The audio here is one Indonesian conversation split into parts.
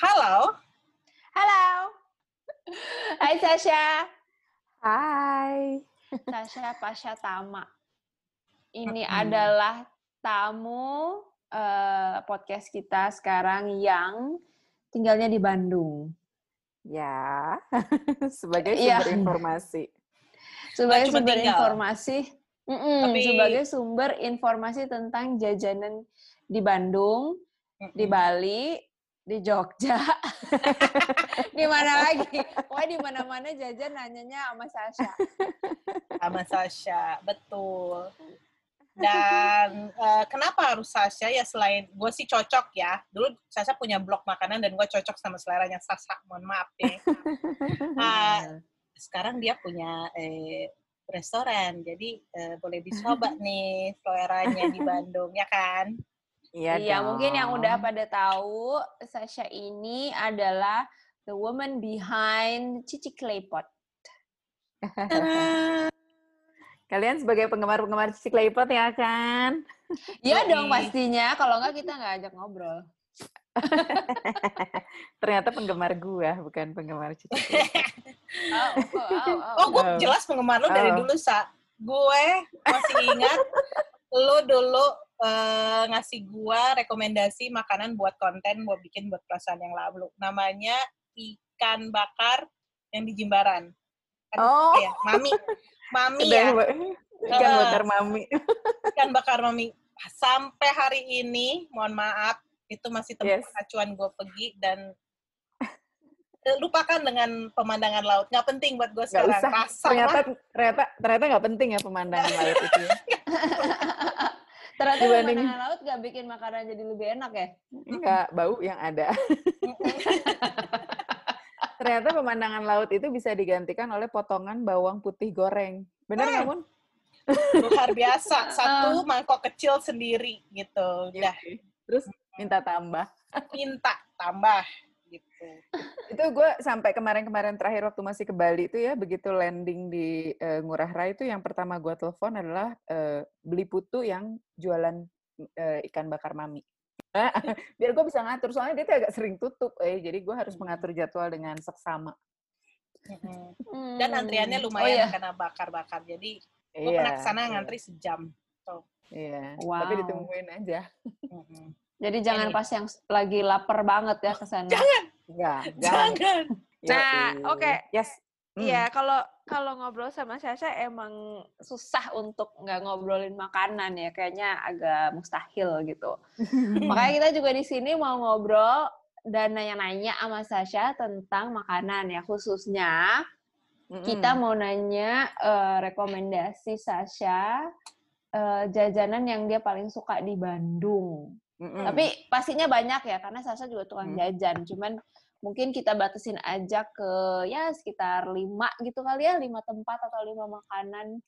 Halo. Halo. Hai Sasha. Hai. Sasha Pasha Tama. Ini hmm. adalah tamu uh, podcast kita sekarang yang tinggalnya di Bandung. Ya, sebagai sumber ya. informasi. Sebagai sumber tinggal. informasi. Mm -mm, Tapi... Sebagai sumber informasi tentang jajanan di Bandung, mm -mm. di Bali, di Jogja, di mana lagi? Wah di mana-mana jajan nanyanya sama Sasha. Sama Sasha, betul. Dan uh, kenapa harus Sasha ya selain gue sih cocok ya. Dulu Sasha punya blog makanan dan gue cocok sama seleranya Sasha. Mohon maaf deh. Uh, sekarang dia punya eh, restoran, jadi uh, boleh dicoba nih seleranya di Bandung ya kan? Iya, iya mungkin yang udah pada tahu, Sasha ini adalah the woman behind Cici Claypot. Kalian sebagai penggemar-penggemar Cici Claypot ya kan? Iya dong pastinya, kalau enggak kita nggak ajak ngobrol. Ternyata penggemar gua, bukan penggemar Cici oh, oh, oh, oh. oh gue jelas penggemar lu dari oh. dulu, Sa. Gue masih ingat lu dulu uh, ngasih gua rekomendasi makanan buat konten buat bikin buat perasaan yang lalu. Namanya ikan bakar yang di Jimbaran. Kan, oh. Ya, mami. Mami ya. Ikan bakar mami. Ikan bakar mami. Sampai hari ini, mohon maaf, itu masih tempat yes. acuan gue pergi dan eh, lupakan dengan pemandangan laut. Nggak penting buat gue sekarang. Usah. ternyata, ternyata, ternyata nggak penting ya pemandangan laut itu. Ya. Ternyata Dibanding... pemandangan laut gak bikin makanan jadi lebih enak ya? Enggak, bau yang ada. Ternyata pemandangan laut itu bisa digantikan oleh potongan bawang putih goreng. Benar nggak, hmm. Luar biasa. Satu mangkok kecil sendiri gitu. Udah. Terus minta tambah. Minta tambah gitu. itu gue sampai kemarin-kemarin terakhir waktu masih ke Bali itu ya begitu landing di uh, Ngurah Rai itu yang pertama gue telepon adalah uh, beli putu yang jualan uh, ikan bakar mami. Biar gue bisa ngatur soalnya dia tuh agak sering tutup, eh jadi gue harus hmm. mengatur jadwal dengan seksama. Hmm. Dan antriannya lumayan oh, iya. karena bakar-bakar. Jadi gue iya, pernah ke sana iya. ngantri sejam. Tuh. Iya. Wow. Tapi ditungguin aja. Jadi jangan pas yang lagi lapar banget ya ke sana. Jangan. Enggak, jangan. Nah, oke. Okay. Yes. Iya, hmm. kalau kalau ngobrol sama Sasha emang susah untuk nggak ngobrolin makanan ya, kayaknya agak mustahil gitu. Makanya kita juga di sini mau ngobrol dan nanya-nanya sama Sasha tentang makanan ya, khususnya mm-hmm. kita mau nanya uh, rekomendasi Sasha uh, jajanan yang dia paling suka di Bandung. Mm-hmm. Tapi pastinya banyak ya karena Sasa juga tukang mm. jajan. Cuman mungkin kita batasin aja ke ya sekitar lima gitu kali ya, lima tempat atau lima makanan.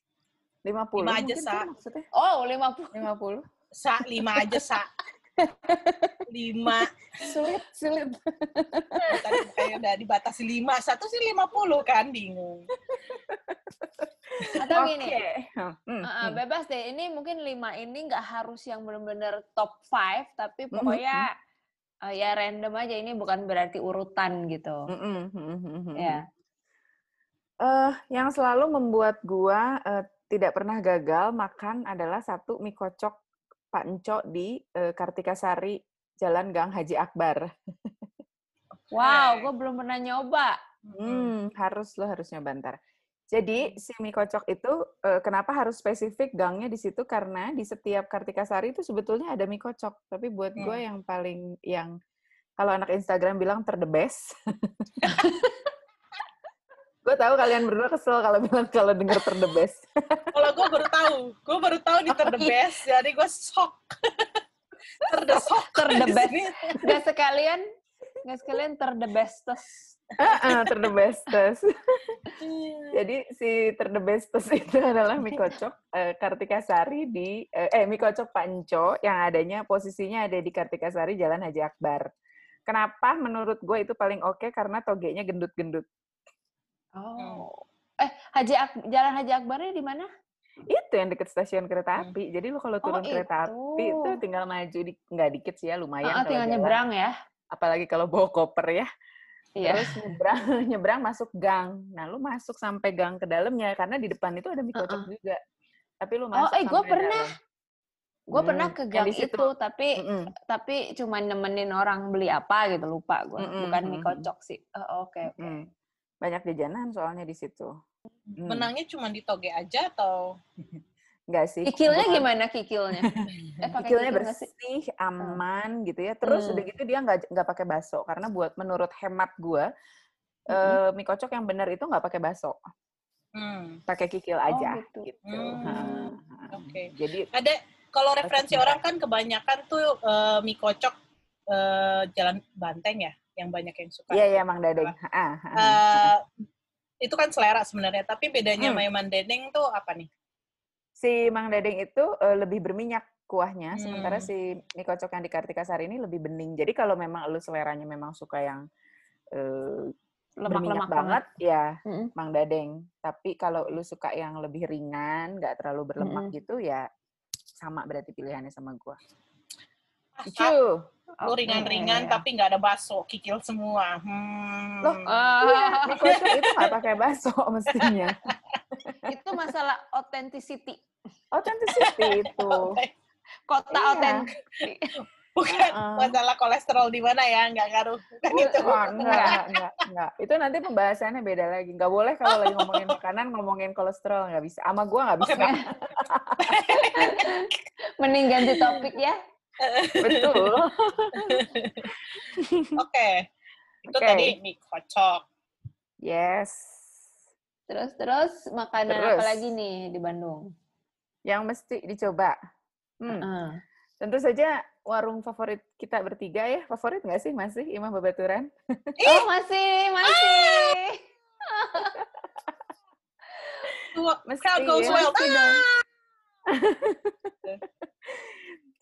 Lima puluh. Lima aja, Sa. Oh, lima puluh. Lima puluh. Sa, lima aja, Sa. Lima. Sulit, sulit. Tadi kayak udah dibatasi lima. Satu sih lima puluh kan, bingung. Atau gini, hmm, uh, bebas deh. Ini mungkin lima ini nggak harus yang benar-benar top five, tapi hmm, pokoknya hmm. uh, ya random aja. Ini bukan berarti urutan gitu. Hmm, hmm, ya. Uh, yang selalu membuat gua uh, tidak pernah gagal makan adalah satu mie kocok Pak Enco di uh, Kartika Sari, Jalan Gang Haji Akbar. wow, gue belum pernah nyoba. Hmm, harus lo harus nyoba ntar. Jadi si mie kocok itu uh, kenapa harus spesifik gangnya di situ karena di setiap Kartika Sari itu sebetulnya ada mie kocok. Tapi buat gue hmm. yang paling yang kalau anak Instagram bilang ter the best. gue tahu kalian berdua kesel kalau bilang kalau denger ter the best. kalau gue baru tahu, gue baru tahu di ter the best, jadi gue shock. ter the shock. Ter the best. Gak sekalian, gak sekalian ter the bestest uh, ter the bestest. Jadi si ter the bestest itu adalah mie kocok uh, Kartika Sari di uh, eh mie kocok Panco yang adanya posisinya ada di Kartika Sari Jalan Haji Akbar. Kenapa menurut gue itu paling oke okay? karena togenya gendut-gendut. Oh. Eh Haji Ak Jalan Haji Akbarnya di mana? Itu yang deket stasiun kereta hmm. api. Jadi lu kalau turun oh, kereta api itu tinggal maju di nggak dikit sih ya lumayan. Oh, tinggal nyebrang ya. apalagi kalau bawa koper ya. Iya. Terus nyebrang, nyebrang masuk gang. Nah, lu masuk sampai gang ke dalamnya karena di depan itu ada mie kocok Uh-uh. juga. Tapi lu Oh, masuk eh, gua pernah. Gue Hmm, pernah ke yang gang itu, tapi Mm-mm. tapi cuma nemenin orang beli apa gitu lupa gue. Mm-mm, Bukan mie kocok sih. Oh, Oke. oke. Mm. Banyak jajanan soalnya di situ. Hmm. Menangnya cuma di toge aja atau Enggak sih. Kikilnya Gua- gimana kikilnya? Eh, pakai Kikilnya kikil bersih, aman gitu ya. Terus Hmm. udah gitu dia nggak nggak pakai baso karena buat menurut hemat gue Mm-mm. eh, mie kocok yang benar itu nggak pakai baso, hmm, pakai kikil Oh, aja gitu. gitu. Hmm, oke. Jadi ada kalau referensi orang kan kebanyakan tuh eh, mie kocok eh, jalan Banteng ya yang banyak yang suka. iya ya Mang Dadeng. Ha. Eh, itu kan selera sebenarnya, tapi bedanya Hmm. sama Mang Dedeng tuh apa nih? Si Mang Dadeng itu eh, lebih berminyak kuahnya, sementara Hmm. si mie kocok yang di Kartika Sari ini lebih bening. Jadi kalau memang lu seleranya memang suka yang eh, berminyak Lemak-lemak banget. banget, ya Mm-mm. Mang Dadeng. Tapi kalau lu suka yang lebih ringan, nggak terlalu berlemak Mm-mm. gitu, ya sama berarti pilihannya sama gua. Ah, Cu, lu ringan-ringan tapi nggak ada baso, kikil semua. Hmm. Loh, kocok itu nggak pakai baso mestinya. itu masalah authenticity. Authenticity itu. Kota Iya. autentik. Bukan Heeh. masalah kolesterol di mana ya, nggak ngaruh. Bukan itu. Wah, enggak, enggak, enggak, enggak. Itu nanti pembahasannya beda lagi. Enggak boleh kalau lagi ngomongin makanan, ngomongin kolesterol. Enggak bisa. Sama gua enggak bisa. Mending ganti topik ya. Betul. Oke. Itu Oke. tadi mie kocok. Yes. Terus terus makanan Terus. apa lagi nih di Bandung? Yang mesti dicoba. Hmm. Heeh. Tentu saja warung favorit kita bertiga ya. Favorit nggak sih masih Imam Babaturan? Oh masih masih. Tuh, Mesti goes ya. wild.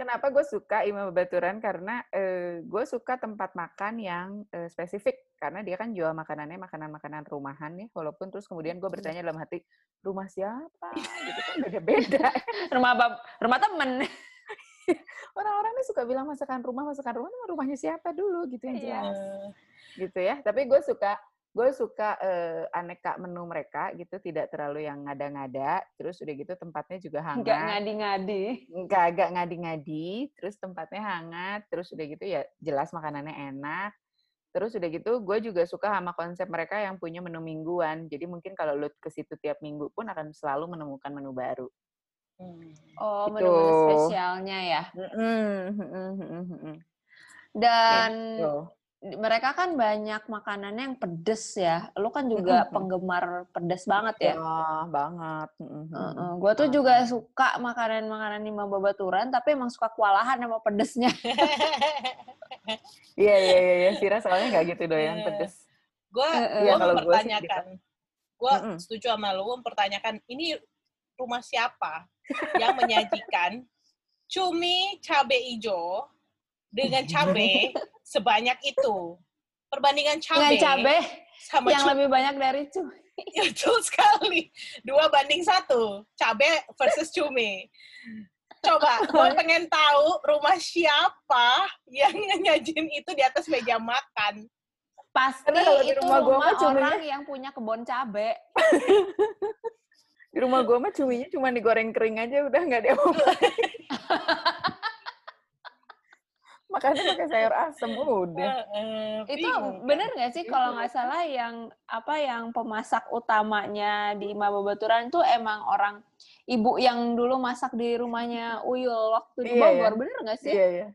Kenapa gue suka Imam Babaturan? Karena eh, gue suka tempat makan yang eh, spesifik. Karena dia kan jual makanannya makanan-makanan rumahan ya. Walaupun terus kemudian gue bertanya dalam hati, rumah siapa? Gitu kan beda-beda. Rumah bab, rumah temen. Orang-orang nih suka bilang masakan rumah, masakan rumah, rumahnya siapa dulu gitu yang Iya. jelas. Eh, Gitu ya. Tapi gue suka gue suka eh, aneka menu mereka gitu, tidak terlalu yang ngada-ngada. Terus udah gitu tempatnya juga hangat. Nggak ngadi-ngadi. nggak agak ngadi-ngadi, terus tempatnya hangat, terus udah gitu ya jelas makanannya enak. Terus udah gitu gue juga suka sama konsep mereka yang punya menu mingguan. Jadi mungkin kalau lu ke situ tiap minggu pun akan selalu menemukan menu baru. hmm. Oh, Gitu. menu-menu spesialnya ya. Mm-mm, mm-mm. Dan Gitu. Mereka kan banyak makanannya yang pedes ya. Lu kan juga penggemar pedes banget ya. Wah, banget. Mm-mm, mm-mm. gue tuh juga suka makanan-makanan Imam Babaturan, tapi emang suka kewalahan sama pedesnya. Iya, iya, iya, iya. Sira soalnya nggak gitu doyan Iya. pedes. gue gue sih mempertanyakan gue Mm-mm. setuju sama lu mempertanyakan ini rumah siapa yang menyajikan cumi cabe ijo dengan cabe sebanyak itu perbandingan cabe, Dengan cabe sama yang cumi lebih banyak dari cu. betul sekali dua banding satu cabe versus cumi coba gue pengen tahu rumah siapa yang nyajin itu di atas meja makan Pasti kalau di itu rumah rumah, gua mah cuminya- orang yang punya kebun cabe. Di rumah gue mah cuminya cuma digoreng kering aja udah nggak diapa Makanya pakai sayur asem udah. Itu kan? bener nggak sih kalau Iya. nggak salah yang apa yang pemasak utamanya di Imam Babaturan itu emang orang ibu yang dulu masak di rumahnya Uyul waktu di Iya, Bogor iya. bener nggak sih? Iya, iya.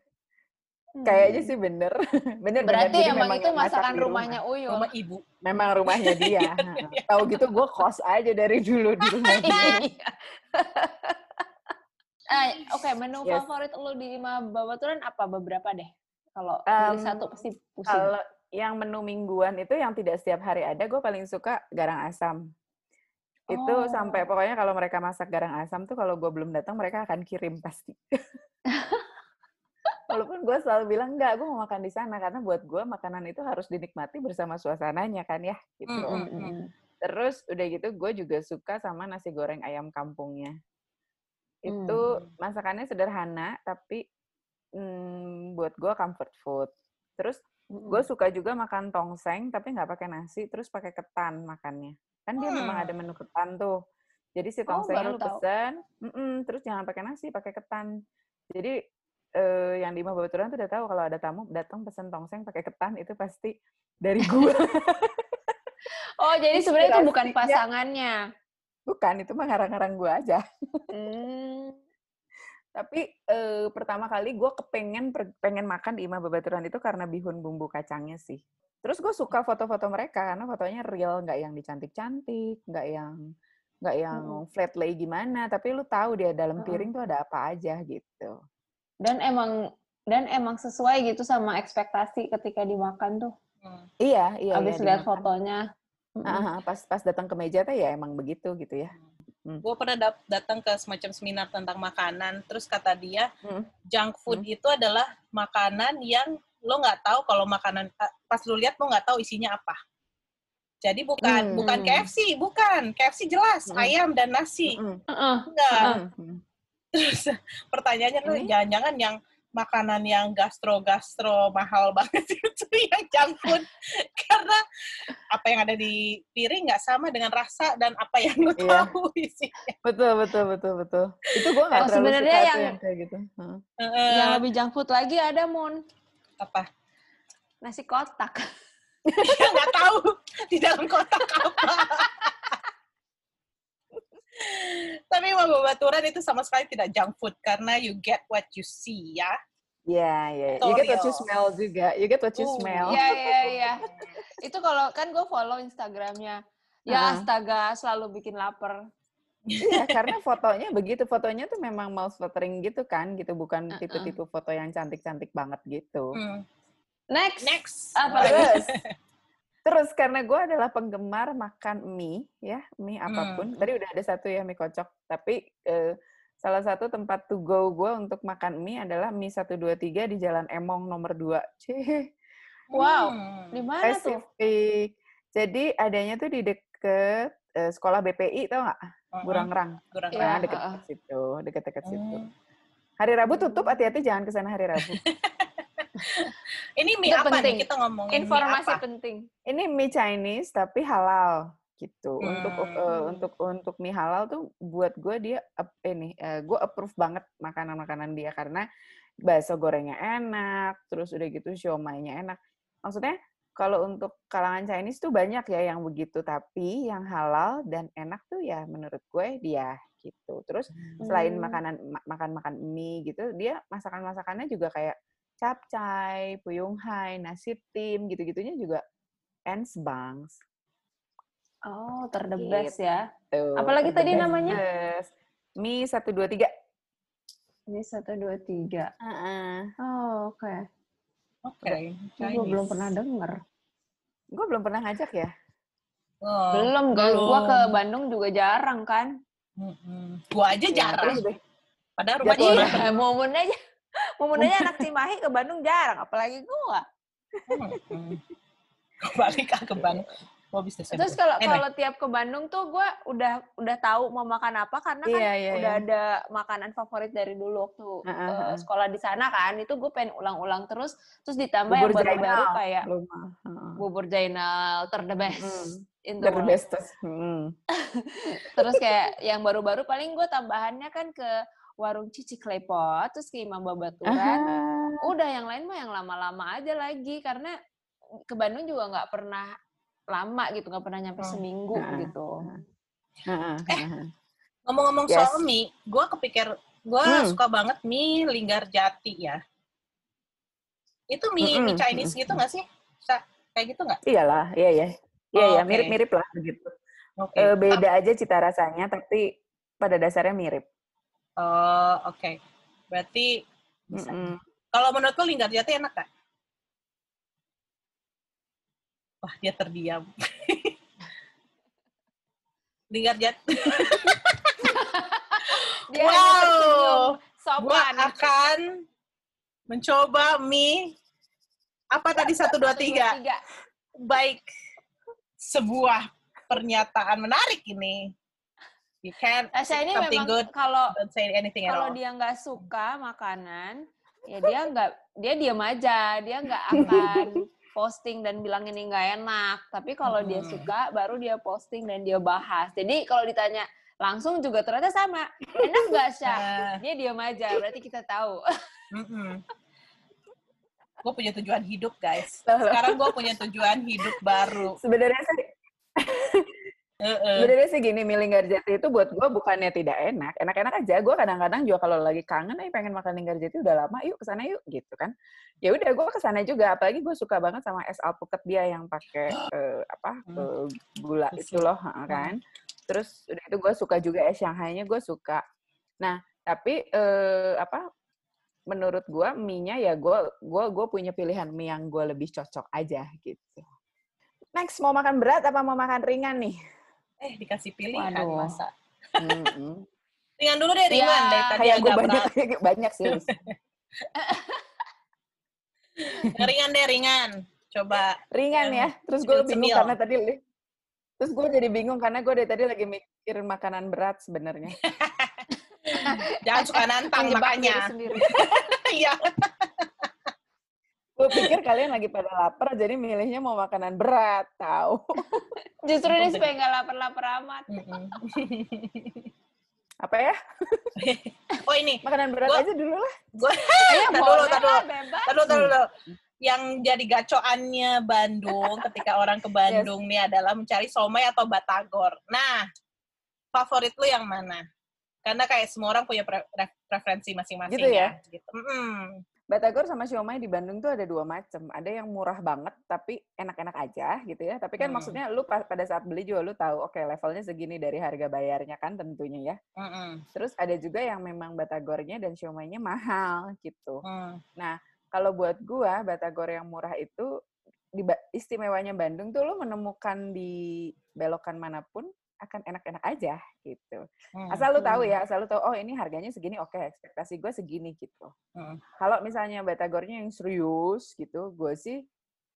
Hmm. Kayaknya sih bener. bener, Berarti bener. Emang itu masakan rumah. rumahnya Uyul. rumah ibu Memang rumahnya dia. Tahu gitu gue kos aja dari dulu di rumah dia. Eh, Oke, menu Yes. favorit lu di Babaturan apa beberapa deh? Kalau pilih Em, satu pasti pusing. Kalau yang menu mingguan itu yang tidak setiap hari ada, gue paling suka garang asam. Itu Oh. sampai pokoknya kalau mereka masak garang asam tuh kalau gue belum datang mereka akan kirim pasti. Walaupun gue selalu bilang enggak, gue mau makan di sana karena buat gue makanan itu harus dinikmati bersama suasananya kan ya gitu. Mm, mm, mm. Terus udah gitu gue juga suka sama nasi goreng ayam kampungnya. Itu Hmm. masakannya sederhana tapi mm, buat gue comfort food. Terus Gue suka juga makan tongseng tapi nggak pakai nasi, terus pakai ketan makannya. Kan dia memang ada Hmm. menu ketan tuh. Jadi si Oh, tongsengnya baru lu pesen, mm-mm, terus jangan pakai nasi, pakai ketan. Jadi eh, yang di Imah Babaturan tuh udah tahu kalau ada tamu datang pesen tongseng pakai ketan itu pasti dari gue. Oh, jadi sebenarnya itu bukan pasangannya. Bukan, itu mah ngarang-ngarang gue aja. Hmm. Tapi eh, pertama kali gue kepengen pengen makan di Imah Babaturan itu karena bihun bumbu kacangnya sih. Terus gue suka foto-foto mereka karena fotonya real, nggak yang dicantik-cantik, nggak yang nggak yang Mm-mm. flat lay gimana. Tapi lu tahu dia dalam Mm-mm. piring tuh ada apa aja gitu. Dan emang dan emang sesuai gitu sama ekspektasi ketika dimakan tuh. Hmm. Iya, iya. Abis iya, lihat dimakan. fotonya. Mm-mm. Ah, ah, pas pas datang ke meja tuh ya emang begitu gitu ya. Gue pernah dap- datang ke semacam seminar tentang makanan, terus kata dia, Hmm. junk food itu adalah makanan yang lo nggak tahu kalau makanan eh, pas lo lihat lo nggak tahu isinya apa. Jadi bukan Hmm. bukan KFC, bukan KFC jelas Hmm. ayam dan nasi. Heeh. Enggak. Mm-mm. Terus pertanyaannya lo Ini? jangan-jangan yang makanan yang gastro-gastro mahal banget itu yang junk food karena apa yang ada di piring nggak sama dengan rasa dan apa yang lo Iya. tahu isinya. Betul, betul, betul, betul. Itu gue nggak Oh, terlalu sebenarnya suka yang- yang kayak gitu. Heeh. Heeh. Yang lebih junk food lagi ada Mon. apa? Nasi kotak. Ya nggak tahu di dalam kotak apa. Tapi Imam Babaturan itu sama sekali tidak junk food karena you get what you see ya. Iya, iya. You get what you smell juga. You get what you Uh, smell. Iya, iya, iya. Itu kalau kan gue follow Instagramnya. Ya astaga, selalu bikin lapar. Iya, karena fotonya begitu. Fotonya tuh memang mouth watering gitu kan, gitu. Bukan Uh-uh. tipe-tipe foto yang cantik-cantik banget gitu. Hmm. Next. Next. Apa lagi? Terus, karena gue adalah penggemar makan mie, ya, mie apa pun. Tadi udah ada satu ya mie kocok, tapi eh, salah satu tempat to go gue untuk makan mie adalah mie 123 di Jalan Emong nomor 2. Cih, Wow. Hmm. Di mana tuh? Jadi adanya tuh di deket eh, sekolah BPI, tau nggak? Uh-uh. Burangrang. Kurang Iya. Nah, uh-uh. deket-deket situ, deket-deket situ. Hmm. Hari Rabu tutup, hati-hati jangan ke sana hari Rabu. Ini mie Itu apa penting. nih? Kita ngomongin Informasi mie apa? penting. Ini mie Chinese tapi halal gitu. Untuk Hmm. eh, untuk untuk mie halal tuh buat gue dia ap- ini eh, gue approve banget makanan-makanan dia karena bakso gorengnya enak, terus udah gitu siomay-nya enak. Maksudnya kalau untuk kalangan Chinese tuh banyak ya yang begitu, tapi yang halal dan enak tuh ya menurut gue dia gitu. Terus selain Hmm. makanan ma- makan-makan mie gitu, dia masakan-masakannya juga kayak capcay, puyung hai, nasi tim gitu-gitunya juga ends bangs. Oh, ter the Gitu. best ya. Tuh, Apalagi tadi best. namanya? Mie 123. Ini satu dua tiga. Heeh. Oh, oke. Oke. Gue belum pernah denger. Gue belum pernah ngajak ya. Oh, belum, gue ke Bandung juga jarang kan. mm-mm. Gua aja Ya, jarang. udah- Padahal rumah Jadwal di ya. Iya, momen aja. Momen aja anak Cimahi ke Bandung jarang, apalagi gua. Mm-mm. Balik ah ke Bandung. Gua bisa Terus kalau Anyway. kalau tiap ke Bandung tuh gua udah udah tahu mau makan apa karena kan Iya, iya, udah iya. ada makanan favorit dari dulu waktu Heeh, eh, heeh. sekolah di sana kan. Itu gue pengen ulang-ulang terus terus ditambah Bubur yang baru-baru kayak Belum. ah, heeh. bubur Jainal ter the best Mm. in the The world. best. Mm. Terus kayak yang baru-baru paling gue tambahannya kan ke warung Cici Klepot, terus ke Imam Babaturan. Aha. Udah yang lain mah yang lama-lama aja lagi karena ke Bandung juga nggak pernah lama gitu, nggak pernah nyampe Hmm. seminggu Nah, gitu. Heeh, Eh. Ngomong-ngomong Yes. soal mie, gue kepikir, gue Hmm. suka banget mie linggar jati ya. Itu mie, mie Mm-mm, Chinese gitu nggak sih? Sa- Kayak gitu nggak? Iyalah, iya ya. Iya Oh, ya, oke. mirip-mirip lah begitu. Oke. Eh, beda aja cita rasanya, tapi pada dasarnya mirip. Oh, oke. Berarti bisa. Mm-mm. Kalau menurut lo linggar jati enak gak? Wah, dia terdiam. linggar jati. Dia wow. Gua sopan. akan mencoba mie apa tadi satu dua tiga. Tiga. Baik, sebuah pernyataan menarik ini. You can't Tasya ini something memang good, kalau don't say anything at kalau all. dia nggak suka makanan, ya dia nggak dia diam aja, dia nggak akan posting dan bilang ini nggak enak. Tapi kalau dia Hmm. suka, baru dia posting dan dia bahas. Jadi kalau ditanya langsung juga ternyata sama. Enak nggak Syah? Nah, Dia diam aja. Berarti kita tahu. gue punya tujuan hidup guys. Sekarang gue punya tujuan hidup baru. Sebenarnya sih. Sebenarnya sih gini, milih Ngarjati itu buat gue bukannya tidak enak. Enak-enak aja. Gue kadang-kadang juga kalau lagi kangen, eh pengen makan Ngarjati udah lama, yuk ke sana yuk gitu kan. Ya udah gue ke sana juga. Apalagi gue suka banget sama es alpukat dia yang pakai eh, apa Hmm. eh, gula itu loh, ha, kan. Terus udah itu gue suka juga es Shanghai-nya gue suka. Nah tapi eh, apa? Menurut gue mie-nya ya gue gue gue punya pilihan mie yang gue lebih cocok aja gitu. Next mau makan berat apa mau makan ringan nih? Eh dikasih pilihan Waduh. masa. Mm-mm. Ringan dulu deh, ringan. Ya, Dari tadi kayak gue banyak banyak sih. Ringan deh, ringan. Coba. Ringan ya. Terus gue bingung karena tadi terus gue jadi bingung karena gue dari tadi lagi mikir makanan berat sebenarnya. Jangan suka nantang makanya. Iya. Gue pikir kalian lagi pada lapar jadi milihnya mau makanan berat, tahu? Justru ini supaya nggak lapar-lapar amat. Apa ya? Oh ini, Makanan berat Gua- aja dulu lah. gue Ayo, Tar dulu, tar dulu. dulu. Yang jadi gacoannya Bandung ketika orang ke Bandung nih adalah mencari somai atau batagor. Nah, favorit lu yang mana? Karena kayak semua orang punya pre- pre- preferensi masing-masing Gitu ya? Gitu. Mm-mm. Batagor sama siomay di Bandung tuh ada dua macam. Ada yang murah banget tapi enak-enak aja gitu ya. Tapi kan Hmm. maksudnya lu pa- pada saat beli juga lu tahu oke levelnya segini dari harga bayarnya kan tentunya ya. Mm-mm. Terus ada juga yang memang batagornya dan siomaynya mahal gitu. Mm. kalau buat gua batagor yang murah itu di istimewanya Bandung tuh lo menemukan di belokan mana pun akan enak-enak aja gitu. Mm. Asal lu tahu ya, asal lu tahu oh ini harganya segini, oke ekspektasi gue segini gitu. Mm. Kalau misalnya batagornya yang serius gitu, gue sih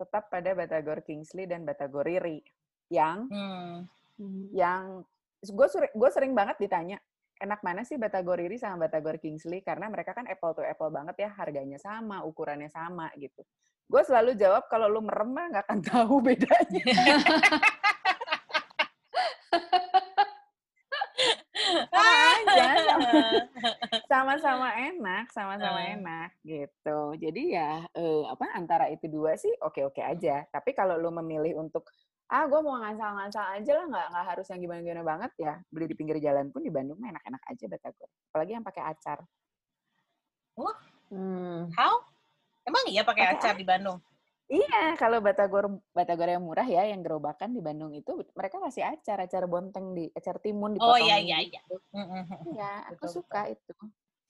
tetap pada batagor Kingsley dan batagor Riri yang Mm. yang gue gue sering banget ditanya enak mana sih Batagor Riri sama Batagor Kingsley karena mereka kan apple to apple banget ya harganya sama ukurannya sama gitu gue selalu jawab kalau lu merem nggak akan tahu bedanya sama aja sama-sama enak sama-sama Eh. enak gitu jadi ya eh, apa antara itu dua sih oke-oke aja tapi kalau lu memilih untuk ah gue mau ngasal-ngasal aja lah nggak nggak harus yang gimana-gimana banget ya beli di pinggir jalan pun di Bandung mah enak-enak aja batagor apalagi yang pakai acar Hmm. How? Emang iya pakai Pakai acar di Bandung? Iya kalau batagor batagor yang murah ya yang gerobakan di Bandung itu mereka kasih acar acar bonteng di acar timun Oh iya iya gitu. iya. Mm-mm. Iya, aku Betul, suka itu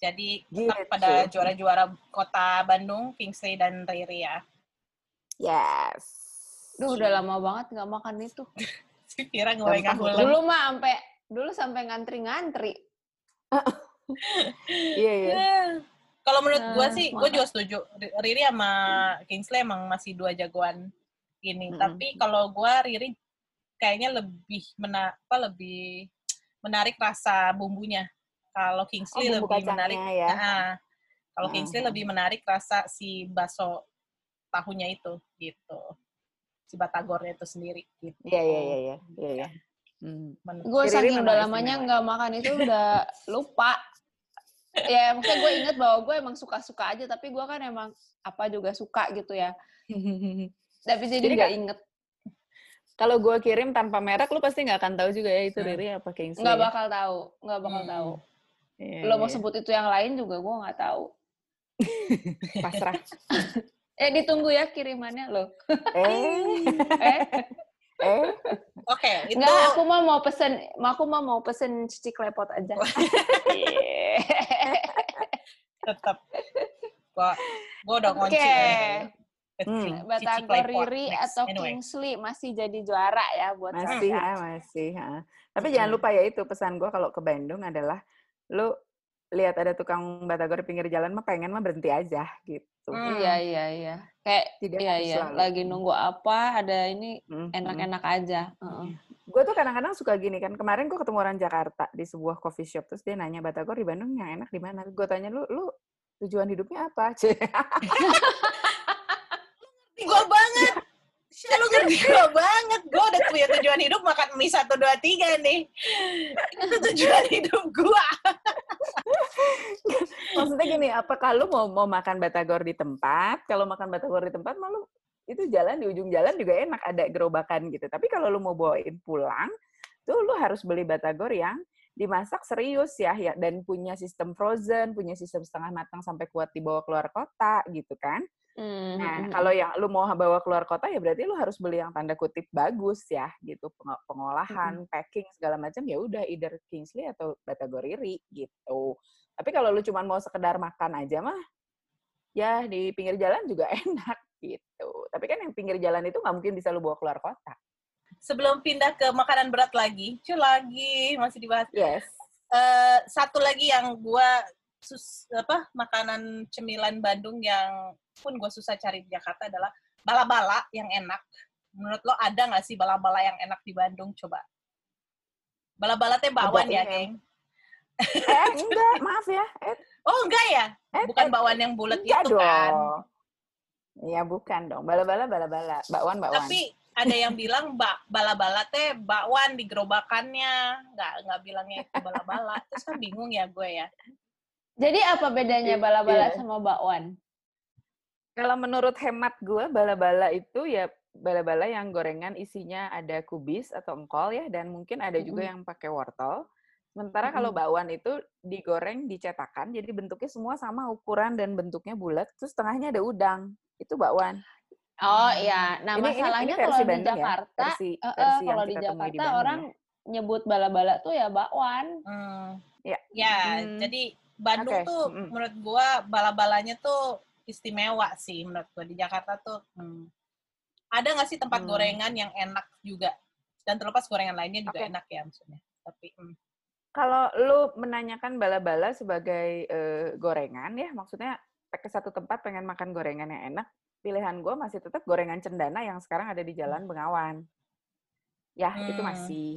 Jadi Gitu. tetap pada juara-juara kota Bandung, Kingsley dan Riri ya. yes Duh, udah lama banget nggak makan itu. Si Vira ngulai Gampang ngulang. Dulu mah sampai dulu sampai ngantri-ngantri. iya iya Kalau menurut gue Nah, sih, gue juga setuju. Riri sama Kingsley emang masih dua jagoan ini. Mm-mm. Tapi kalau gue Riri kayaknya lebih mena apa lebih menarik rasa bumbunya. Kalau Kingsley Oh, lebih menarik. ya. Ah, kalau Ah, Kingsley lebih menarik rasa si bakso tahunya itu gitu. Si batagornya itu sendiri gitu. iya iya iya iya iya iya Hmm. Men- Gue saking udah lamanya nggak makan itu udah lupa. Ya, maksudnya gue inget bahwa gue emang suka-suka aja, tapi gue kan emang apa juga suka gitu ya. Tapi jadi nggak inget, Kalau gue kirim tanpa merek, lu pasti nggak akan tahu juga ya itu Hmm. Riri apa Kingsley. nggak ya? bakal tahu, nggak bakal Hmm. tahu. Iya, Lo mau iya. sebut itu yang lain juga gue nggak tahu. pasrah. Eh ditunggu ya kirimannya lo. eh, Eh, eh, Oke, itu nggak, aku mah mau pesen, aku mah mau pesen cici klepot aja. Iya. tetap gua gua udah Oke. ngunci Hmm. Batagor Claypot. Riri atau Anyway. Kingsley masih jadi juara ya buat masih saya. ya, masih. ha. Tapi jangan lupa ya itu pesan gue kalau ke Bandung adalah lu lihat ada tukang batagor pinggir jalan mah pengen mah berhenti aja gitu. Hmm. Iya iya iya. Kayak Tidak iya iya. selalu. Lagi nunggu apa? Ada ini Hmm, enak-enak aja. Heeh. Gue tuh kadang-kadang suka gini kan. Kemarin gue ketemu orang Jakarta di sebuah coffee shop terus dia nanya batagor di Bandung yang enak di mana? Gue tanya lu, lu tujuan hidupnya apa? Gua banget lu ngerti gue banget. Gue udah punya tujuan hidup makan mie satu dua tiga nih. Itu tujuan hidup gue. Maksudnya gini, apakah lu mau mau makan batagor di tempat? Kalau makan batagor di tempat, malu itu jalan di ujung jalan juga enak ada gerobakan gitu. Tapi kalau lu mau bawain pulang, tuh lu harus beli batagor yang dimasak serius ya, ya dan punya sistem frozen, punya sistem setengah matang sampai kuat dibawa keluar kota gitu kan. Hmm, Nah, hmm, kalau yang lu mau bawa keluar kota ya berarti lu harus beli yang tanda kutip bagus ya gitu Peng- pengolahan, packing segala macam ya udah either Kingsley atau Batagoriri gitu. Tapi kalau lu cuma mau sekedar makan aja mah ya di pinggir jalan juga enak gitu. Tapi kan yang pinggir jalan itu nggak mungkin bisa lu bawa keluar kota. Sebelum pindah ke makanan berat lagi, cuy lagi masih dibahas. Yes. Eh, satu lagi yang gue sus apa makanan cemilan Bandung yang pun gue susah cari di Jakarta adalah bala-bala yang enak. Menurut lo ada nggak sih bala-bala yang enak di Bandung? Coba. Bala-bala teh bakwan Ada, ya, geng? Eh, enggak, maaf ya. Eh, Oh enggak ya? eh, Bukan eh, bakwan yang bulat enggak gitu kan? dong. Iya, bukan dong. Bala-bala, bala-bala. Bakwan, bakwan. Tapi ada yang bilang bak bala-bala teh bakwan di gerobakannya, nggak nggak bilangnya itu bala-bala. Terus kan bingung ya gue ya. Jadi apa bedanya bala-bala Iya. sama bakwan? Kalau menurut hemat gue, bala-bala itu ya bala-bala yang gorengan isinya ada kubis atau engkol ya, dan mungkin ada juga Mm-mm. yang pakai wortel. Sementara kalau bakwan itu digoreng dicetakan, jadi bentuknya semua sama ukuran dan bentuknya bulat, terus tengahnya ada udang. Itu bakwan. Oh iya, nah Ini- ini- ini masalahnya versi kalau di Bandung ya, Jakarta, versi- eh, versi yang kalau di di Jakarta Bandung orang nyebut bala-bala tuh ya bakwan. Hmm. Ya. Ya, Hmm. jadi Bandung Oke, tuh mm-mm. menurut gua bala-balanya tuh istimewa sih menurut gua di Jakarta tuh. hmm. Ada nggak sih tempat Hmm. gorengan yang enak juga? Dan terlepas gorengan lainnya juga Oke. enak ya maksudnya. Tapi hmm. Kalau lu menanyakan bala-bala sebagai eh, gorengan ya, maksudnya ke satu tempat pengen makan gorengan yang enak, pilihan gue masih tetap gorengan cendana yang sekarang ada di Jalan Bengawan. Ya, itu Hmm. masih.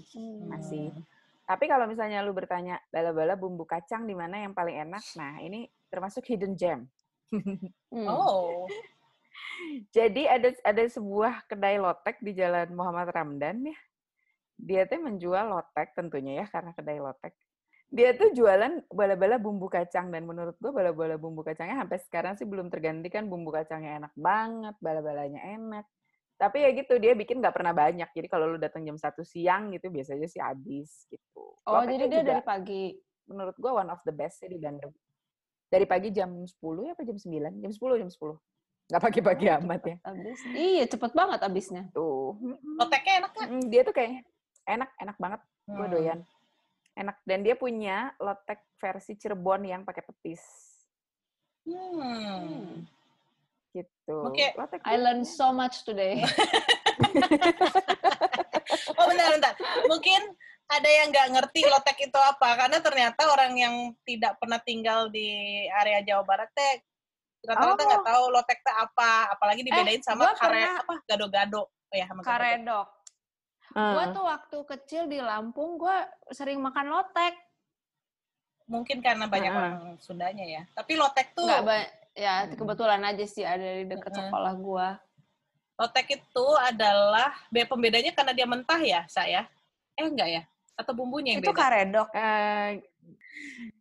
Masih. Hmm. Tapi kalau misalnya lu bertanya bala-bala bumbu kacang di mana yang paling enak, nah ini termasuk hidden gem. Hmm. Oh, Jadi ada ada sebuah kedai lotek di Jalan Muhammad Ramdan ya. Dia tuh menjual lotek tentunya ya karena kedai lotek. Dia tuh jualan bala-bala bumbu kacang dan menurut gua bala-bala bumbu kacangnya sampai sekarang sih belum tergantikan bumbu kacangnya enak banget, bala-balanya enak. Tapi ya gitu dia bikin nggak pernah banyak. Jadi kalau lu datang jam satu siang gitu biasanya sih habis gitu. Oh, Loteknya jadi dia juga dari pagi. menurut gua one of the best sih di Bandung. Dari pagi jam 10 ya apa jam 9? Jam 10, jam 10. Nggak pagi-pagi Oh, amat ya. Habis. Iya, cepet banget habisnya. Tuh. loteknya enak? Mm, dia tuh kayaknya enak, enak banget. Gue Hmm. doyan. Enak. Dan dia punya lotek versi Cirebon yang pakai petis. Hmm. Gitu. Oke. Lotek I learned so much today. Oh bentar, bentar. Mungkin ada yang nggak ngerti lotek itu apa karena ternyata orang yang tidak pernah tinggal di area Jawa Barat teh rata-rata nggak Oh. tahu lotek teh apa, apalagi dibedain sama gua kare pernah- apa gado-gado. Oh ya, sama. Karedok. Ah. Gue tuh waktu kecil di Lampung, gue sering makan lotek. Mungkin karena banyak Heeh. orang Sundanya ya. Tapi lotek tuh Nggak ya Mm-mm. kebetulan aja sih ada di dekat Mm-mm. sekolah gue. lotek itu adalah be- pembedanya karena dia mentah ya, saya. Eh enggak ya? Atau bumbunya yang Itu beda? karedok. Eh,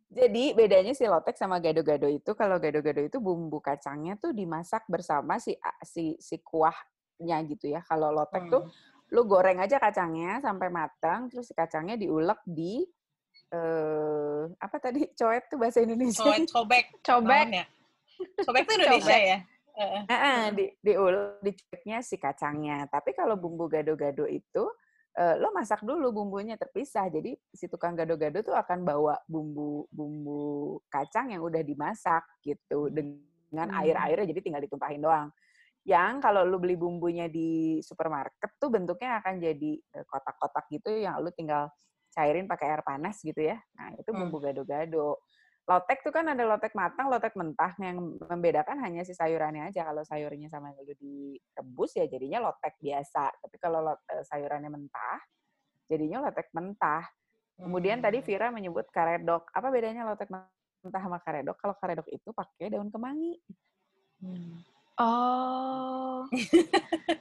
jadi bedanya si lotek sama gado-gado itu kalau gado-gado itu bumbu kacangnya tuh dimasak bersama si si si kuahnya gitu ya. Kalau lotek tuh Hmm. lu goreng aja kacangnya sampai matang, terus si kacangnya diulek di eh apa tadi coet tuh bahasa Indonesia. Coet, cobek. Cobek. Cobek itu Indonesia ya? Heeh. Heeh, di diulek diceknya si kacangnya. Tapi kalau bumbu gado-gado itu eh, lo masak dulu bumbunya terpisah. Jadi si tukang gado-gado tuh akan bawa bumbu bumbu kacang yang udah dimasak gitu dengan Hmm. air-airnya jadi tinggal ditumpahin doang. Yang kalau lu beli bumbunya di supermarket tuh bentuknya akan jadi eh, kotak-kotak gitu yang lu tinggal cairin pakai air panas gitu ya. Nah, itu Hmm. bumbu gado-gado. Lotek tuh kan ada lotek matang, lotek mentah. Yang membedakan hanya si sayurannya aja. Kalau sayurnya sama lu direbus ya jadinya lotek biasa. Tapi kalau lot- eh, sayurannya mentah, jadinya lotek mentah. Kemudian tadi Hmm. Vira menyebut karedok. Apa bedanya lotek mentah sama karedok? Kalau karedok itu pakai daun kemangi. Hmm. Oh.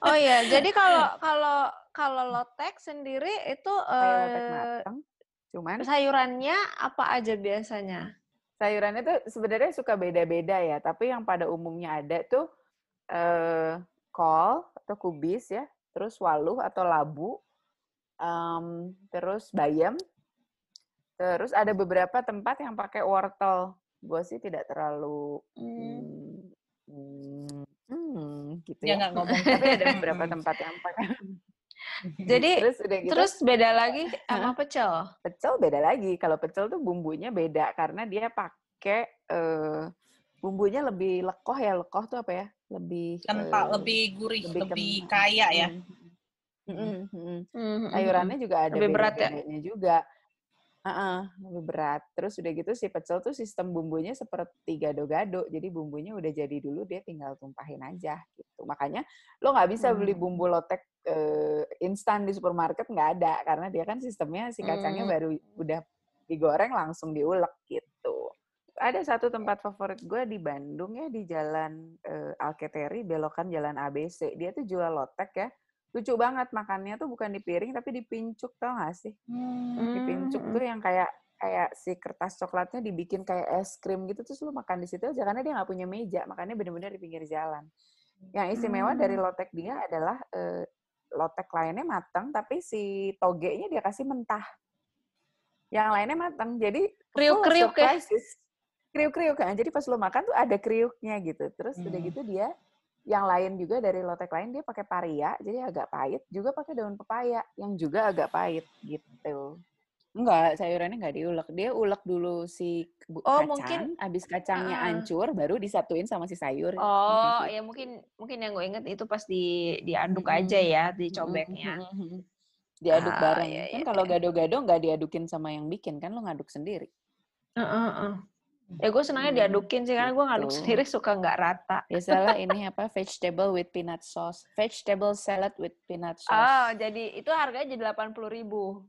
Oh ya, jadi kalau kalau kalau lotek sendiri itu Kayak lotek eh, matang. Cuman sayurannya apa aja biasanya? Sayurannya tuh sebenarnya suka beda-beda ya, tapi yang pada umumnya ada tuh eh, kol atau kubis ya, terus waluh atau labu, em, terus bayam, terus ada beberapa tempat yang pakai wortel. Gue sih tidak terlalu Hmm. hmm, hmm, gitu Dia ya. nggak ngomong. Tapi ada beberapa tempat yang pakai. Jadi Terus udah gitu. terus beda lagi sama pecel. pecel beda lagi. Kalau pecel tuh bumbunya beda karena dia pakai eh, bumbunya lebih lekoh ya. Lekoh tuh apa ya? Lebih Kental, eh, lebih gurih, lebih lebih, kaya ya. Mm, mm, mm, mm. Hmm, Sayurannya juga ada Lebih berat ya? juga. Heeh, lebih berat. Terus udah gitu si pecel tuh sistem bumbunya seperti gado-gado. Jadi bumbunya udah jadi dulu dia tinggal tumpahin aja gitu. Makanya lo nggak bisa beli Hmm. bumbu lotek eh, instan di supermarket nggak ada karena dia kan sistemnya si kacangnya Hmm. baru udah digoreng langsung diulek gitu. Ada satu tempat favorit gue di Bandung ya di Jalan eh, Alketeri belokan Jalan ABC. Dia tuh jual lotek ya. Lucu banget makannya tuh bukan di piring tapi di pincuk tau gak sih? Hmm. di pincuk Hmm. tuh yang kayak kayak si kertas coklatnya dibikin kayak es krim gitu terus lu makan di situ aja karena dia nggak punya meja makanya bener-bener di pinggir jalan yang istimewa dari Hmm. lotek dia adalah eh, lotek lainnya matang tapi si togenya dia kasih mentah yang lainnya matang jadi full of Kriuk-kriuk ya? surprises. kriuk-kriuk kan jadi pas lu makan tuh ada kriuknya gitu terus udah Hmm. gitu dia yang lain juga dari lotek lain dia pakai paria jadi agak pahit juga pakai daun pepaya yang juga agak pahit gitu Enggak, sayurannya enggak diulek. Dia ulek dulu si bu- Oh, kacang, mungkin- habis kacangnya Heeh. hancur, baru disatuin sama si sayur. Oh, Gitu. ya mungkin mungkin yang gue inget itu pas di diaduk Mm-mm. aja ya, dicobeknya. Mm-mm. Diaduk Ah, bareng. iya, kan iya, kalau iya. gado-gado nggak diadukin sama yang bikin, kan lo ngaduk sendiri. Heeh, heeh. Ya gue senangnya Hmm, diadukin sih karena gue ngaduk gitu. sendiri suka nggak rata. Biasalah ini apa vegetable with peanut sauce. Vegetable salad with peanut sauce. Oh, jadi itu harganya jadi delapan puluh ribu.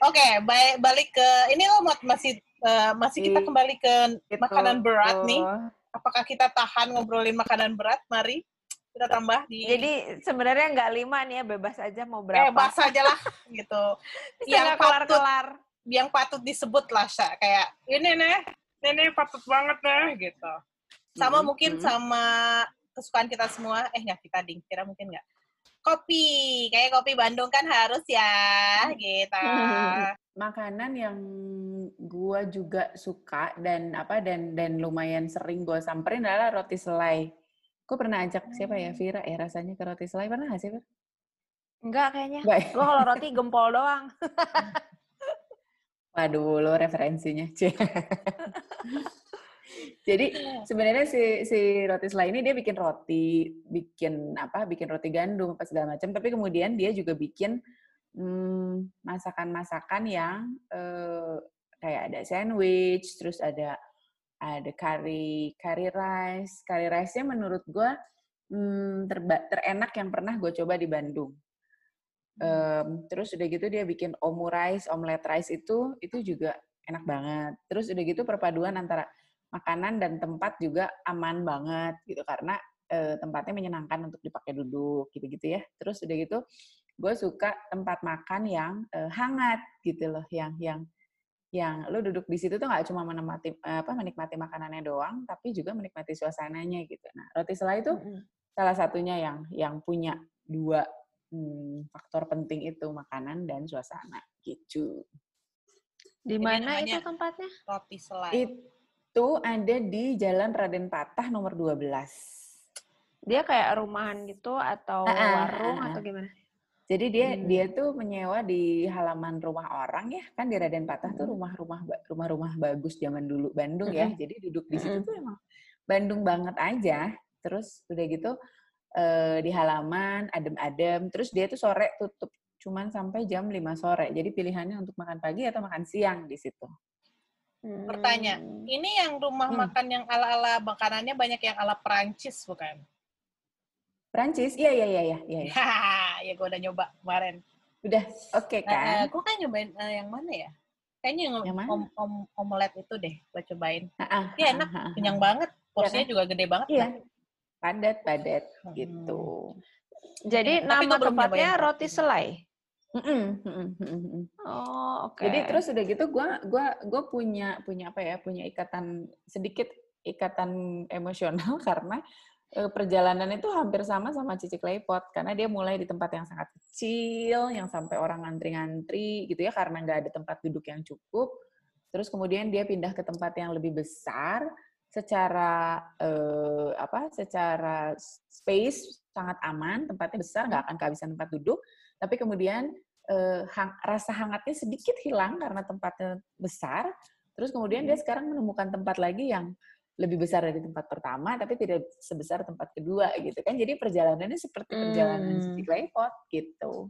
Oke, baik balik ke ini lo mau- masih eh, masih kita kembali ke Gitu. makanan berat nih. Apakah kita tahan ngobrolin makanan berat? Mari kita tambah di Jadi sebenarnya nggak lima nih ya, bebas aja mau berapa. eh bahas aja lah gitu. Bisa yang kelar-kelar. yang patut disebut lah Sya. kayak ini nih, ini patut banget nih gitu. Sama Mm-mm, mungkin mm-mm. sama kesukaan kita semua. Eh nggak kita ding, kira mungkin nggak. Kopi, kayak kopi Bandung kan harus ya, gitu. makanan yang gua juga suka dan apa dan dan lumayan sering gua samperin adalah roti selai. Gue pernah ajak siapa ya Vira ya rasanya ke roti selai pernah nggak sih Vir? Enggak kayaknya. Ya? Gue kalau roti gempol doang. Waduh, lo referensinya. Jadi sebenarnya si si roti selai ini dia bikin roti, bikin apa? Bikin roti gandum apa segala macam. Tapi kemudian dia juga bikin hmm, masakan-masakan yang eh, kayak ada sandwich, terus ada ada curry curry rice. Curry rice-nya menurut gue hmm, terba- terenak yang pernah gue coba di Bandung. Em, terus udah gitu dia bikin omurice, omelet rice itu itu juga enak banget. Terus udah gitu perpaduan antara makanan dan tempat juga aman banget gitu karena eh, tempatnya menyenangkan untuk dipakai duduk gitu-gitu ya. Terus udah gitu gue suka tempat makan yang eh, hangat gitu loh, yang yang yang lu duduk di situ tuh nggak cuma menikmati apa menikmati makanannya doang, tapi juga menikmati suasananya gitu. Nah roti selai itu salah satunya yang yang punya dua hmm, faktor penting itu makanan dan suasana gitu. Di mana itu tempatnya? Roti selai. Itu ada di Jalan Raden Patah nomor 12. Dia kayak rumahan gitu atau ah, warung ah. atau gimana? Jadi dia Hmm. dia tuh menyewa di halaman rumah orang ya, kan di Raden Patah tuh Mm. rumah-rumah rumah-rumah bagus zaman dulu Bandung ya. Mm-mm. Jadi duduk di situ Mm-mm. tuh emang Bandung banget aja. Terus udah gitu eh, di halaman adem-adem. Terus dia tuh sore tutup cuman sampai jam 5 sore. Jadi pilihannya untuk makan pagi atau makan siang di situ. Bertanya, Hmm. Ini yang rumah Hmm. makan yang ala-ala makanannya banyak yang ala Perancis bukan? Prancis? Iya iya iya iya iya. iya. Hahaha, ya gue udah nyoba kemarin. Udah oke kan? gue kan nyobain eh, yang mana ya? Kayaknya yang, Yang mana? om, om, omelet itu deh, gue cobain. Iya ah, enak, ah, ah. kenyang banget. Porsinya juga gede banget. Iya. kan? Padat padat Hmm. gitu. Jadi Tapi gua nama tempatnya roti selai. Mm-mm, mm-mm, mm-mm, mm. Oh, oke. Jadi terus udah gitu gue gua gua punya punya apa ya punya ikatan sedikit ikatan emosional karena eh, perjalanan itu hampir sama sama Cici Claypot karena dia mulai di tempat yang sangat kecil yang sampai orang ngantri-ngantri gitu ya karena nggak ada tempat duduk yang cukup. Terus kemudian dia pindah ke tempat yang lebih besar secara eh, apa? Secara space sangat aman, tempatnya besar nggak akan kehabisan tempat duduk. Tapi kemudian eh, hang- rasa hangatnya sedikit hilang karena tempatnya besar. Terus kemudian dia sekarang menemukan tempat lagi yang lebih besar dari tempat pertama, tapi tidak sebesar tempat kedua gitu kan. Jadi perjalanannya seperti perjalanan Hmm. Cici Claypot gitu.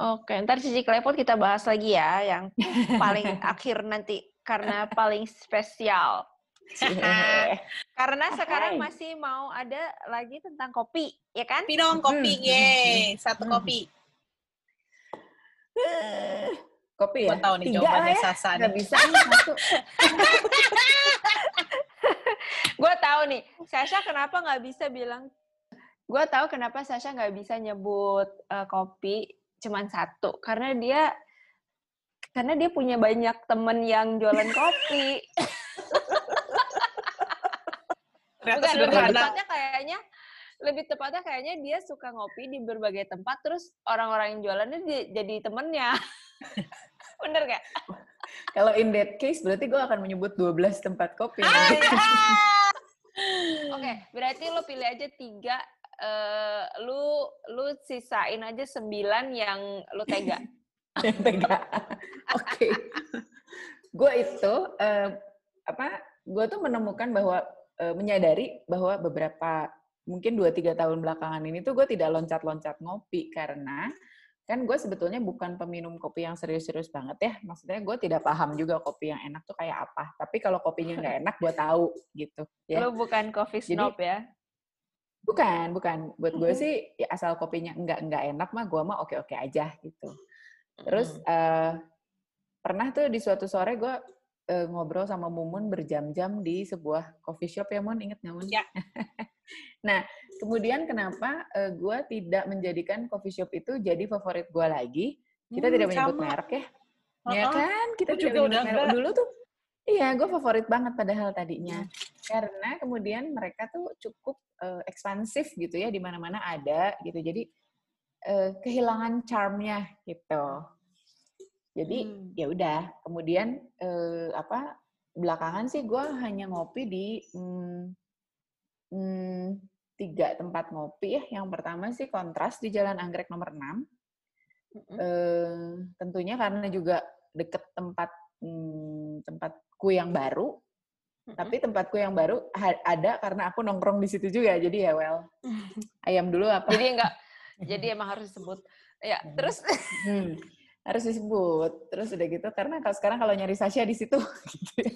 Oke, ntar Cici Klepot kita bahas lagi ya, yang paling akhir nanti karena paling spesial. Karena sekarang Hai. masih mau ada lagi tentang kopi, ya kan? Kopi dong, kopi, Hmm. yeay. Satu Hmm. kopi. Kopi Gue ya? tahu nih Tiga jawabannya lah ya. Sasa nih. bisa satu. Gue tahu nih, Sasha kenapa nggak bisa bilang? Gue tahu kenapa Sasha nggak bisa nyebut eh, kopi cuman satu, karena dia karena dia punya banyak temen yang jualan kopi. Ternyata Bukan, lebih tepatnya kayaknya lebih tepatnya kayaknya dia suka ngopi di berbagai tempat terus orang-orang yang jualannya di- jadi temennya. Bener gak? Kalau in that case berarti gue akan menyebut 12 tempat kopi. Oke, berarti lo pilih aja tiga, eh, lu lu sisain aja sembilan yang lu tega. yang tega. Oke. Gue itu eh, apa? Gue tuh menemukan bahwa eh, menyadari bahwa beberapa mungkin 2-3 tahun belakangan ini tuh gue tidak loncat-loncat ngopi karena kan gue sebetulnya bukan peminum kopi yang serius-serius banget ya. Maksudnya gue tidak paham juga kopi yang enak tuh kayak apa. Tapi kalau kopinya nggak enak, gue tahu gitu. Ya. Lu bukan coffee Jadi- snob ya? Bukan, bukan. Buat gue sih ya asal kopinya enggak enggak enak mah gue mah oke-oke aja gitu. Terus eh, pernah tuh di suatu sore gue eh, ngobrol sama Mumun berjam-jam di sebuah coffee shop ya Mun, inget nggak Mun? Ya. nah, kemudian kenapa eh, gue tidak menjadikan coffee shop itu jadi favorit gue lagi? Kita Hmm, tidak menyebut sama. merek ya. Ya Uh-uh. kan? Kita juga menyebut udah merek. enggak. Dulu tuh Iya, gue favorit banget padahal tadinya. Karena kemudian mereka tuh cukup eh, ekspansif gitu ya, di mana-mana ada gitu. Jadi eh, kehilangan charmnya gitu. Jadi Hmm. ya udah. Kemudian eh, apa? Belakangan sih gue hanya ngopi di hmm, hmm, tiga tempat ngopi ya. Yang pertama sih Kontras di Jalan Anggrek nomor 6. Mm-mm. Eh, tentunya karena juga deket tempat hmm, tempatku yang baru. Tapi tempatku yang baru ha- ada karena aku nongkrong di situ juga. Jadi ya well, ayam dulu apa? Jadi enggak, jadi emang harus disebut. Ya, terus Hmm, harus disebut. Terus udah gitu karena kalau sekarang kalau nyari Sasha di situ. gitu ya.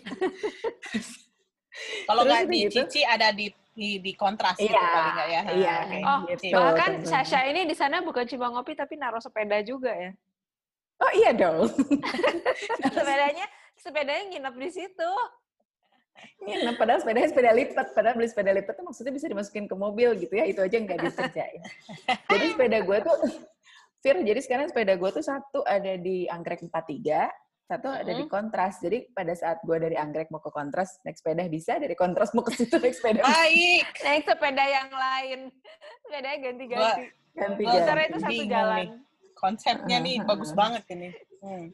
Kalau nggak di gitu. Cici ada di di, di kontras gitu Iya, paling nggak ya? Iya. oke. Oh, Sip. Betul, bahkan. Sasha ini di sana bukan cuma ngopi tapi naruh sepeda juga ya. Oh iya dong. Sepedanya sepedanya nginep di situ. Iya, nah, padahal sepedanya sepeda lipat. Padahal beli sepeda lipat tuh maksudnya bisa dimasukin ke mobil gitu ya. Itu aja nggak dikerjain. jadi sepeda gue tuh, Fir, jadi sekarang sepeda gue tuh satu ada di Anggrek 43, satu ada di Kontras. Jadi pada saat gue dari Anggrek mau ke Kontras, naik sepeda bisa. Dari Kontras mau ke situ naik sepeda. Baik. Naik sepeda yang lain. Sepedanya ganti-ganti. Ganti Gua- Sementara itu satu Bingung jalan. nih. Konsepnya nih bagus banget ini. Hmm.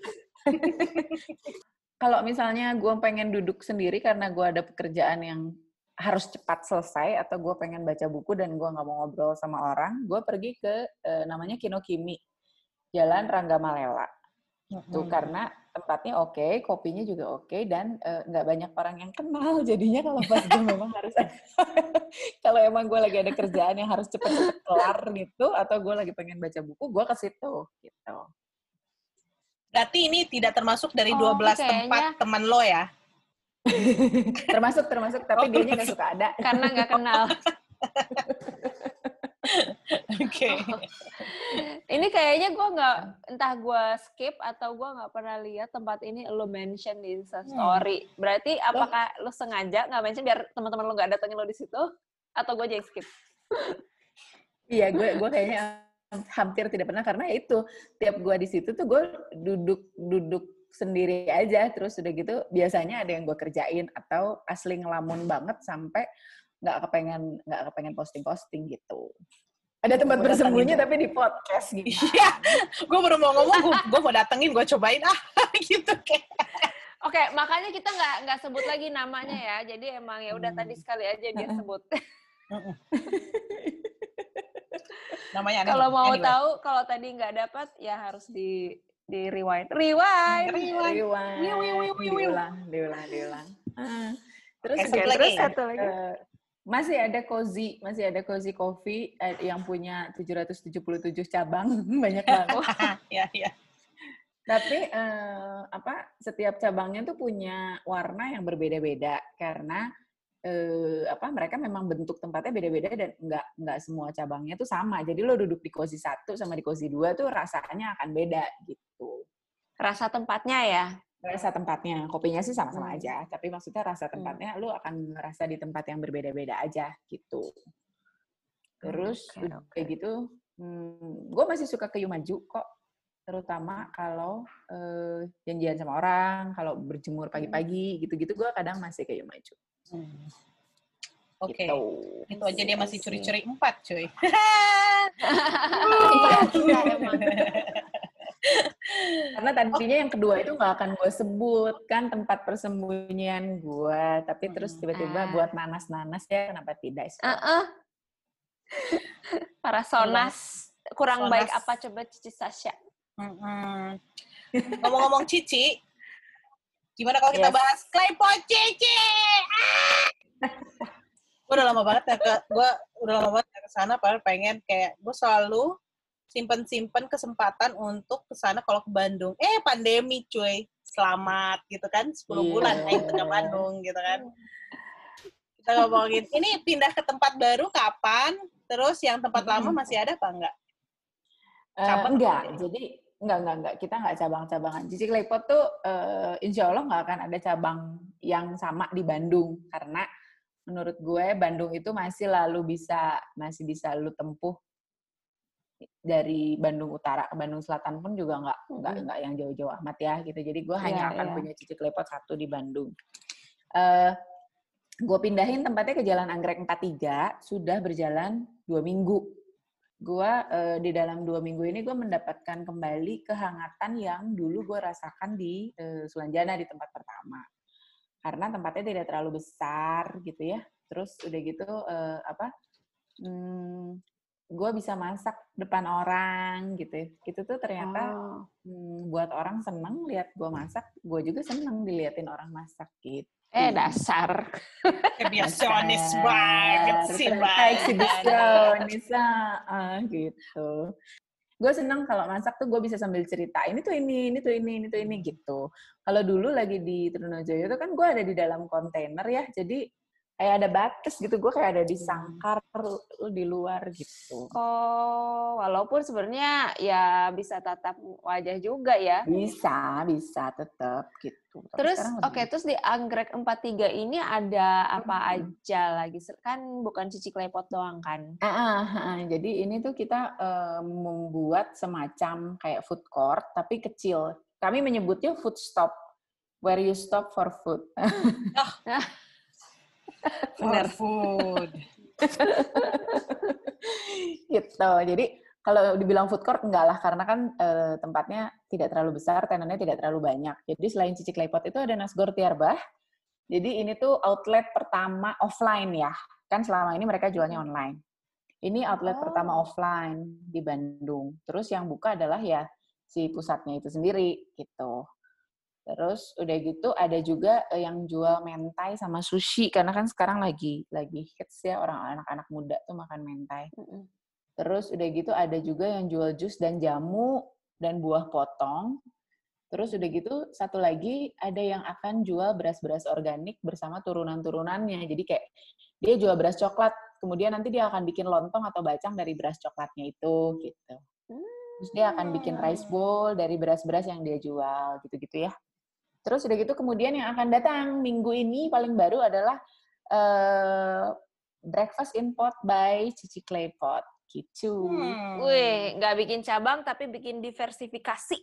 Kalau misalnya gue pengen duduk sendiri karena gue ada pekerjaan yang harus cepat selesai atau gue pengen baca buku dan gue nggak mau ngobrol sama orang, gue pergi ke eh, namanya Kinokimi, Jalan Rangga Malela. Tuh Hmm. karena tempatnya oke, kopinya juga oke dan eh, nggak banyak orang yang kenal. Jadinya kalau pas gue memang harus kalau emang gue lagi ada kerjaan yang harus cepet-cepet kelar gitu atau gue lagi pengen baca buku, gue ke situ gitu. Berarti ini tidak termasuk dari Oh, 12 kayaknya- tempat teman lo ya? Termasuk termasuk tapi Oh, dianya nggak suka ada. Karena nggak kenal. Oke. Ini kayaknya gue nggak, entah gue skip atau gue nggak pernah lihat tempat ini lo mention di Insta Hmm. story. Berarti apakah lo sengaja nggak mention biar teman-teman lo nggak datengin lo di situ? Atau gue aja skip? Iya, gue gue kayaknya hampir tidak pernah karena itu tiap gue di situ tuh gue duduk duduk sendiri aja. Terus udah gitu biasanya ada yang gue kerjain atau asli ngelamun banget sampai nggak kepengen nggak kepengen posting posting gitu. Ada tempat Gua bersembunyi tapi di podcast gitu. Iya, gue baru mau ngomong, gue, gue mau datengin, gue cobain ah, gitu kayak. Oke, makanya kita nggak nggak sebut lagi namanya ya. Jadi emang ya udah tadi sekali aja dia sebut. Namanya kalau mau Anyway. tahu, kalau tadi nggak dapat ya harus di di rewind. Rewind. Rewind. wiu. diulang diulang diulang Ah. terus oke, satu lagi. terus Satu lagi. eh, masih ada cozy masih ada cozy coffee eh, yang punya 777 cabang banyak banget ya, ya. Tapi eh, apa setiap cabangnya tuh punya warna yang berbeda-beda karena eh, apa mereka memang bentuk tempatnya beda-beda dan nggak nggak semua cabangnya tuh sama. Jadi lo duduk di cozy satu sama di cozy dua tuh rasanya akan beda gitu. Rasa tempatnya ya. Rasa tempatnya, kopinya sih sama-sama Hmm. aja. Tapi maksudnya rasa tempatnya lo akan ngerasa di tempat yang berbeda-beda aja gitu. Terus Oke, udah oke. kayak gitu, hmm, gue masih suka ke Yumaju kok. Terutama kalau eh, janjian sama orang, kalau berjemur pagi-pagi, gitu-gitu gue kadang masih ke Yumaju. Hmm. Oke, Gitu. itu aja dia masih curi-curi empat, cuy. Iya. Karena tadinya yang kedua itu nggak akan gue sebut kan tempat persembunyian gue, tapi terus Hmm. tiba-tiba Ah. buat nanas-nanas ya kenapa tidak? Scott? Heeh. Para sonas kurang Sonas. baik apa coba Cici Sasha? Mm-mm. Ngomong-ngomong Cici, gimana kalau kita Yes. bahas Klepot Cici? gue udah lama banget ya ke, gue udah lama banget ke sana, padahal pengen kayak gue selalu simpen-simpen kesempatan untuk ke sana kalau ke Bandung. Eh pandemi cuy, selamat gitu kan, 10 Iya. bulan ayo ke Bandung gitu kan. Kita ngomongin, ini pindah ke tempat baru kapan? Terus yang tempat lama masih ada apa enggak? Eh, Cabang enggak, apa? jadi enggak enggak enggak kita enggak cabang-cabangan. Cici Klepot tuh eh, insya Allah enggak akan ada cabang yang sama di Bandung karena menurut gue Bandung itu masih lalu bisa masih bisa lu tempuh dari Bandung Utara ke Bandung Selatan pun juga enggak enggak Mm-mm. enggak yang jauh-jauh amat ya gitu. Jadi gue hanya Iya, akan iya. punya Cici Klepot satu di Bandung. Eh gue pindahin tempatnya ke Jalan Anggrek 43 sudah berjalan dua minggu gue di dalam dua minggu ini gue mendapatkan kembali kehangatan yang dulu gue rasakan di eh, Sulanjana di tempat pertama karena tempatnya tidak terlalu besar gitu ya terus udah gitu eh, apa hmm, gue bisa masak depan orang gitu ya. itu tuh ternyata Oh. hmm, buat orang seneng lihat gue masak gue juga seneng diliatin orang masak gitu Eh dasar. Kebiasaonis Dasar. banget sih, eksibisionis, ah, gitu. Gue seneng kalau masak tuh gue bisa sambil cerita, ini tuh ini, ini tuh ini, ini tuh ini, gitu. Kalau dulu lagi di Trunojoyo tuh kan gue ada di dalam kontainer ya, jadi kayak ada batas gitu, gue kayak ada di sangkar, lu di luar gitu. Oh, walaupun sebenarnya ya bisa tatap wajah juga ya. Bisa, bisa tetap gitu. Tapi Terus oke, lebih- terus di Anggrek 43 ini ada apa Hmm. aja lagi? Kan bukan cici klepot doang kan? Ah, ah, ah. jadi ini tuh kita eh, membuat semacam kayak food court tapi kecil. Kami menyebutnya food stop, where you stop for food. For food. gitu. Jadi kalau dibilang food court enggak lah karena kan eh, tempatnya tidak terlalu besar, tenannya tidak terlalu banyak. Jadi selain Cici Klepot itu ada Nasgor Tiarbah. Jadi ini tuh outlet pertama offline ya. Kan selama ini mereka jualnya online. Ini outlet Oh. pertama offline di Bandung. Terus yang buka adalah ya si pusatnya itu sendiri gitu. Terus udah gitu ada juga eh, yang jual mentai sama sushi karena kan sekarang lagi lagi hits ya orang anak-anak muda tuh makan mentai. Mm-mm. Terus udah gitu ada juga yang jual jus dan jamu dan buah potong. Terus udah gitu satu lagi ada yang akan jual beras-beras organik bersama turunan-turunannya. Jadi kayak dia jual beras coklat, kemudian nanti dia akan bikin lontong atau bacang dari beras coklatnya itu gitu. Terus dia akan bikin rice bowl dari beras-beras yang dia jual gitu-gitu ya. Terus udah gitu kemudian yang akan datang minggu ini paling baru adalah eh, Breakfast in Pot by Cici Claypot gitu. Hmm. Wih, nggak bikin cabang tapi bikin diversifikasi.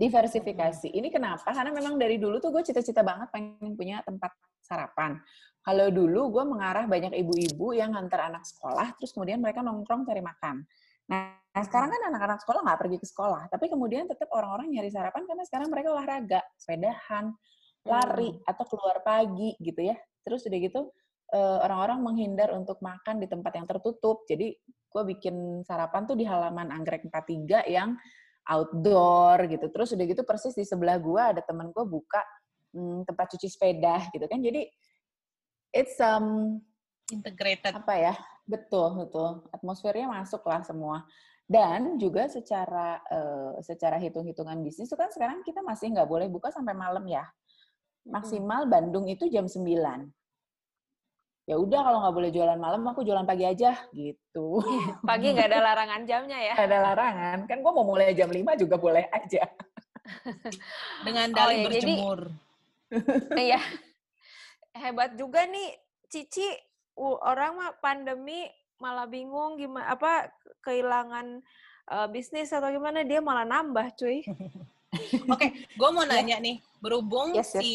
Diversifikasi. Ini kenapa? Karena memang dari dulu tuh gue cita-cita banget pengen punya tempat sarapan. Kalau dulu gue mengarah banyak ibu-ibu yang ngantar anak sekolah, terus kemudian mereka nongkrong cari makan. Nah, sekarang kan anak-anak sekolah nggak pergi ke sekolah, tapi kemudian tetap orang-orang nyari sarapan karena sekarang mereka olahraga, sepedahan, lari, atau keluar pagi gitu ya. Terus udah gitu orang-orang menghindar untuk makan di tempat yang tertutup. Jadi gue bikin sarapan tuh di halaman Anggrek 43 yang outdoor gitu. Terus udah gitu persis di sebelah gue ada temen gue buka hmm, tempat cuci sepeda gitu kan. Jadi it's um Integrated. apa ya? Betul, betul. Atmosfernya masuk lah semua. Dan juga secara eh, secara hitung-hitungan bisnis itu kan sekarang kita masih nggak boleh buka sampai malam ya. Maksimal Bandung itu jam 9. Ya udah kalau nggak boleh jualan malam, aku jualan pagi aja gitu. Pagi nggak ada larangan jamnya ya. Nggak ada larangan. Kan gue mau mulai jam 5 juga boleh aja. Dengan Oh, dalih iya, jadi- berjemur. Iya. Hebat juga nih Cici orang mah pandemi malah bingung gimana apa kehilangan eh, bisnis atau gimana dia malah nambah cuy. Oke, gue mau nanya nih, berhubung Yes, yes. si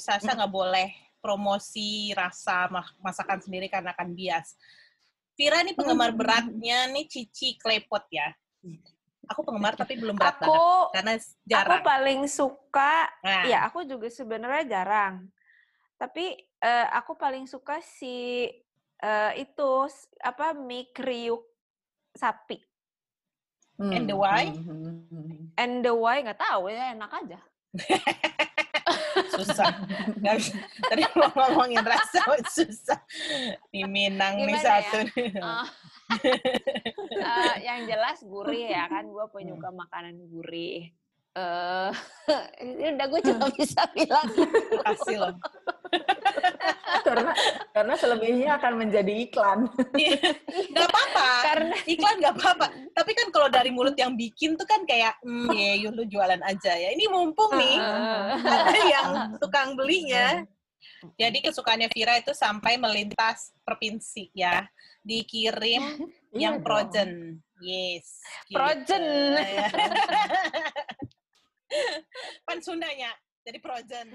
Sasha nggak boleh promosi rasa ma- masakan sendiri karena akan bias. Vira nih penggemar Hmm. beratnya nih Cici Klepot ya. Aku penggemar tapi belum berat Aku banget karena aku jarang. paling suka Nah, ya aku juga sebenarnya jarang. Tapi eh, aku paling suka si eh, itu apa mie kriuk sapi. And the why? Hmm, hmm, hmm. And the why nggak tahu ya enak aja. susah. Nggak bisa. Tadi mau ngomongin rasa susah. Di Minang nih Gimana ya? satu. nih. Eh, eh, yang jelas gurih ya kan gue penyuka makanan gurih eh ini udah gue cuma bisa bilang. Kasih loh. karena karena selebihnya akan menjadi iklan. Gak apa-apa. karena Iklan gak apa-apa. Tapi kan kalau dari mulut yang bikin tuh kan kayak, hmm, ya lu jualan aja ya. Ini mumpung nih. ada yang tukang belinya. Jadi kesukaannya Vira itu sampai melintas provinsi ya. Dikirim Iya yang dong. frozen. Yes. gitu. Frozen. Ya. Pan Sundanya. Jadi frozen.